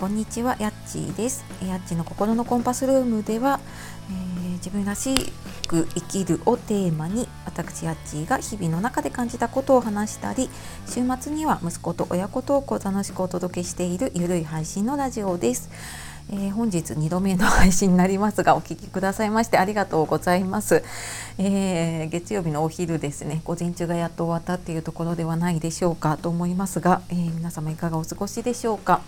こんにちは、やっちーです。やっちの心のコンパスルームでは、えー、自分らしく生きるをテーマに、私やっちーが日々の中で感じたことを話したり、週末には息子と親子トークを楽しくお届けしているゆるい配信のラジオです。えー、本日2度目の配信になりますがお聞きくださいましてありがとうございます、えー、月曜日のお昼ですね。午前中がやっと終わったっていうところではないでしょうかと思いますが、えー、皆様いかがお過ごしでしょうか、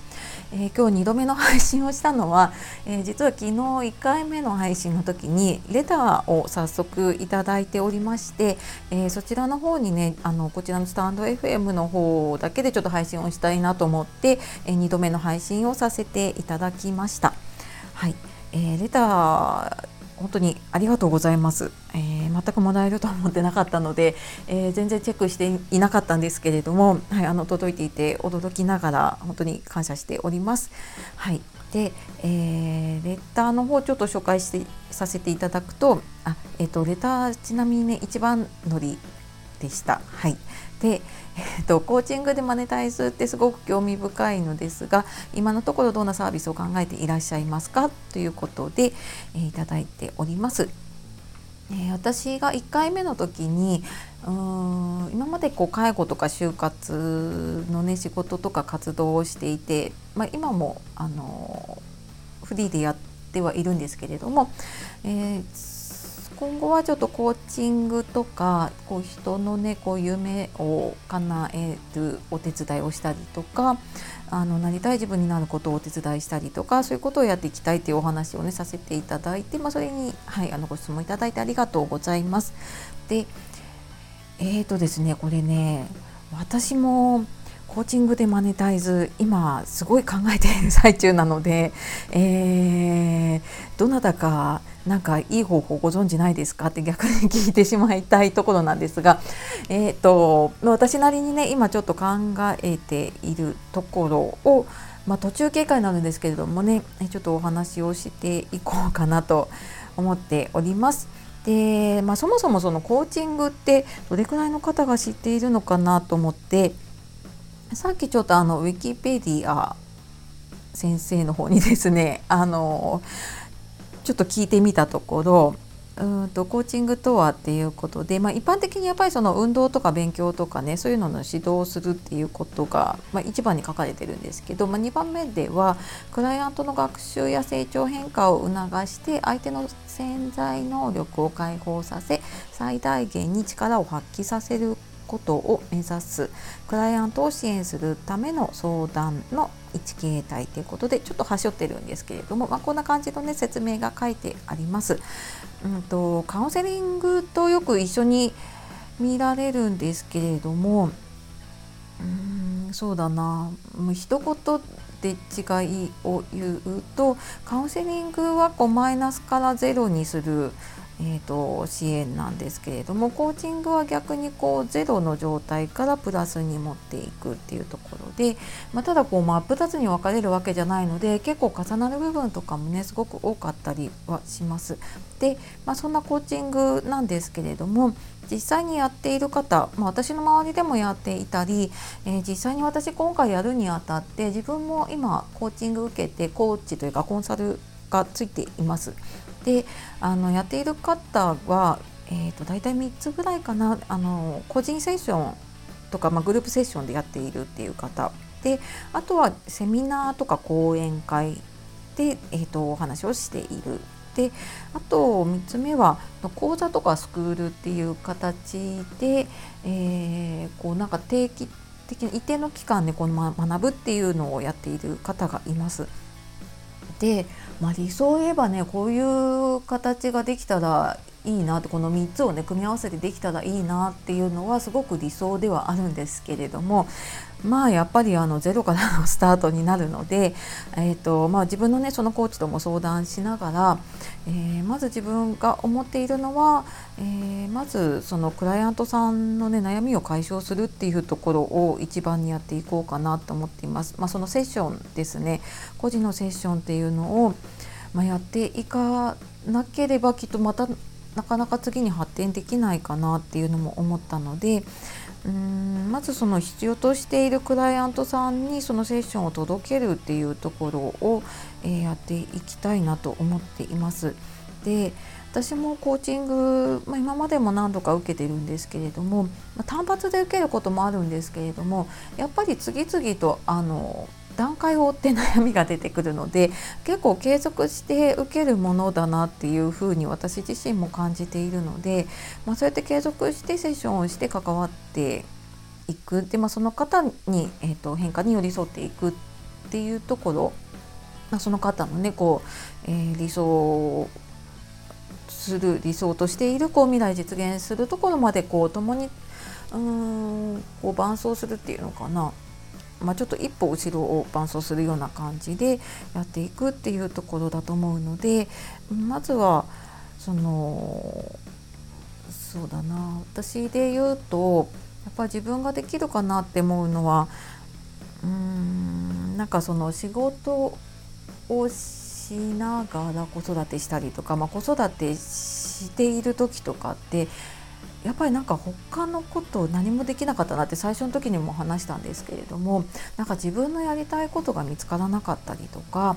え今日2度目の配信をしたのは、え実は昨日1回目の配信の時にレターを早速いただいておりまして、えそちらの方にねあのこちらのスタンド FM の方だけでちょっと配信をしたいなと思って、え2度目の配信をさせていただきました。した。はい、えー、レター本当にありがとうございます、えー、全くもらえるとは思ってなかったので、えー、全然チェックしていなかったんですけれども、はい、あの届いていて驚きながら本当に感謝しております。はい、で、えー、レターの方ちょっと紹介してさせていただくと、あ、えっ、とレターちなみにね一番乗りでした。はい。で、えーと、コーチングでマネタイズってすごく興味深いのですが今のところどんなサービスを考えていらっしゃいますかということで、えー、いただいております。え、私が1回目の時にうーん今までこう介護とか就活のね仕事とか活動をしていて、まあ、今もあのフリーでやってはいるんですけれども、えー今後はちょっとコーチングとかこう人のねこう夢を叶えるお手伝いをしたりとかあのなりたい自分になることをお手伝いしたりとかそういうことをやっていきたいというお話をねさせていただいて、まあ、それに、はい、あのご質問いただいてありがとうございます。でえーとですねこれね私もコーチングでマネタイズ今すごい考えている最中なので、えー、どなたかなんかいい方法ご存知ないですか？って逆に聞いてしまいたいところなんですが、えーと、私なりにね今ちょっと考えているところを、まあ、途中経過になるんですけれどもねちょっとお話をしていこうかなと思っております。で、まあ、そもそもそのコーチングってどれくらいの方が知っているのかなと思ってさっきちょっとあのウィキペディア先生の方にですね あのちょっと聞いてみたところうんとコーチングとはっていうことで、まあ、一般的にやっぱりその運動とか勉強とかねそういうのの指導をするっていうことが、まあ、一番に書かれてるんですけど、まあ、2番目ではクライアントの学習や成長変化を促して相手の潜在能力を解放させ最大限に力を発揮させることを目指すクライアントを支援するための相談の1形態ということでちょっと端折ってるんですけれども、まあ、こんな感じの、ね、説明が書いてあります。うんと、カウンセリングとよく一緒に見られるんですけれどもうんそうだな一言で違いを言うとカウンセリングはこうマイナスからゼロにするえーと、支援なんですけれどもコーチングは逆にこうゼロの状態からプラスに持っていくっていうところで、まあ、ただこう真っ二つに分かれるわけじゃないので結構重なる部分とかもねすごく多かったりはします。で、まあ、そんなコーチングなんですけれども実際にやっている方、まあ、私の周りでもやっていたり、えー、実際に私今回やるにあたって自分も今コーチング受けてコーチというかコンサルがついています。であのやっている方は、えーと、大体3つぐらいかなあの個人セッションとか、まあ、グループセッションでやっているっていう方であとはセミナーとか講演会で、えーと、お話をしているであと3つ目は講座とかスクールっていう形で、えー、こうなんか定期的な一定の期間でこの学ぶっていうのをやっている方がいます。で、まあ、理想を言えばねこういう形ができたらいいなってこの3つをね組み合わせてできたらいいなっていうのはすごく理想ではあるんですけれどもまあやっぱりあのゼロからのスタートになるので、えーとまあ、自分のねそのコーチとも相談しながら、えー、まず自分が思っているのは、えー、まずそのクライアントさんのね悩みを解消するっていうところを一番にやっていこうかなと思っています。まあ、そのセッションですね個人のセッションっていうのを、まあ、やっていかなければきっとまたなかなか次に発展できないかなっていうのも思ったのでうんまずその必要としているクライアントさんにそのセッションを届けるっていうところを、えー、やっていきたいなと思っています。で私もコーチング、まあ、今までも何度か受けてるんですけれども、まあ、単発で受けることもあるんですけれどもやっぱり次々とあの段階を追って悩みが出てくるので結構継続して受けるものだなっていうふうに私自身も感じているので、まあ、そうやって継続してセッションをして関わっていく。で、まあ、その方に、えーと、変化に寄り添っていくっていうところ、まあ、その方のねこう、えー、理想する理想としているこう未来実現するところまでこう共にうーんこう伴走するっていうのかな。まあ、ちょっと一歩後ろを伴走するような感じでやっていくっていうところだと思うのでまずはそのそうだな私で言うとやっぱ自分ができるかなって思うのはうーんなんかその仕事をしながら子育てしたりとか、まあ、子育てしている時とかってやっぱりなんか他のこと何もできなかったなって最初の時にも話したんですけれどもなんか自分のやりたいことが見つからなかったりとか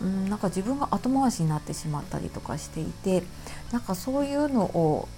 うんなんか自分が後回しになってしまったりとかしていてなんかそういうのを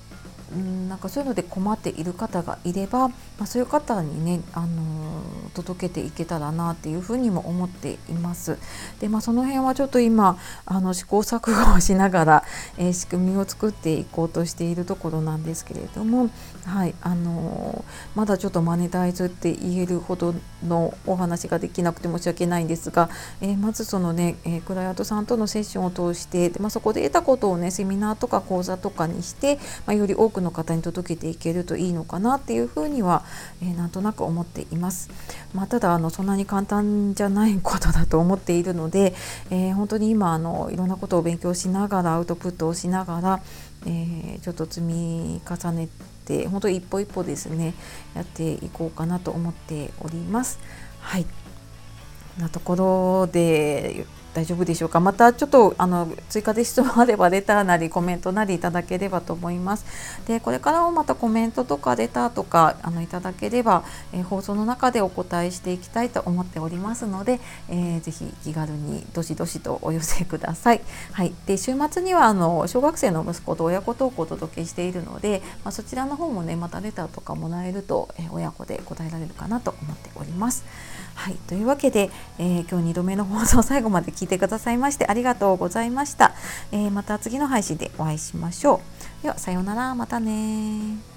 うんなんかそういうので困っている方がいれば、まあ、そういう方にね、あのー、届けていけたらなっていうふうにも思っています。で、まあ、その辺はちょっと今あの試行錯誤をしながら、えー、仕組みを作っていこうとしているところなんですけれども、はいあのー、まだちょっとマネタイズって言えるほどのお話ができなくて申し訳ないんですが、えまずそのね、えクライアントさんとのセッションを通してで、まあ、そこで得たことをねセミナーとか講座とかにして、まあ、より多くの方に届けていけるといいのかなっていうふうには、えー、なんとなく思っています。まあ、ただあのそんなに簡単じゃないことだと思っているので、えー、本当に今あのいろんなことを勉強しながらアウトプットをしながら、えー、ちょっと積み重ねて本当一歩一歩ですねやっていこうかなと思っております。はいなところで大丈夫でしょうか？またちょっとあの追加で質問あればレターなりコメントなりいただければと思います。でこれからもまたコメントとかレターとかあのいただければ、え、放送の中でお答えしていきたいと思っておりますので、えー、ぜひ気軽にどしどしとお寄せください。はい。で週末にはあの小学生の息子と親子トークをお届けしているので、まあ、そちらの方もねまたレターとかもらえると、えー、親子で答えられるかなと思っております。はい。というわけで、え今日2度目の放送最後まで聞いてくださいましてありがとうございました。えー、また次の配信でお会いしましょう。では、さようなら。またね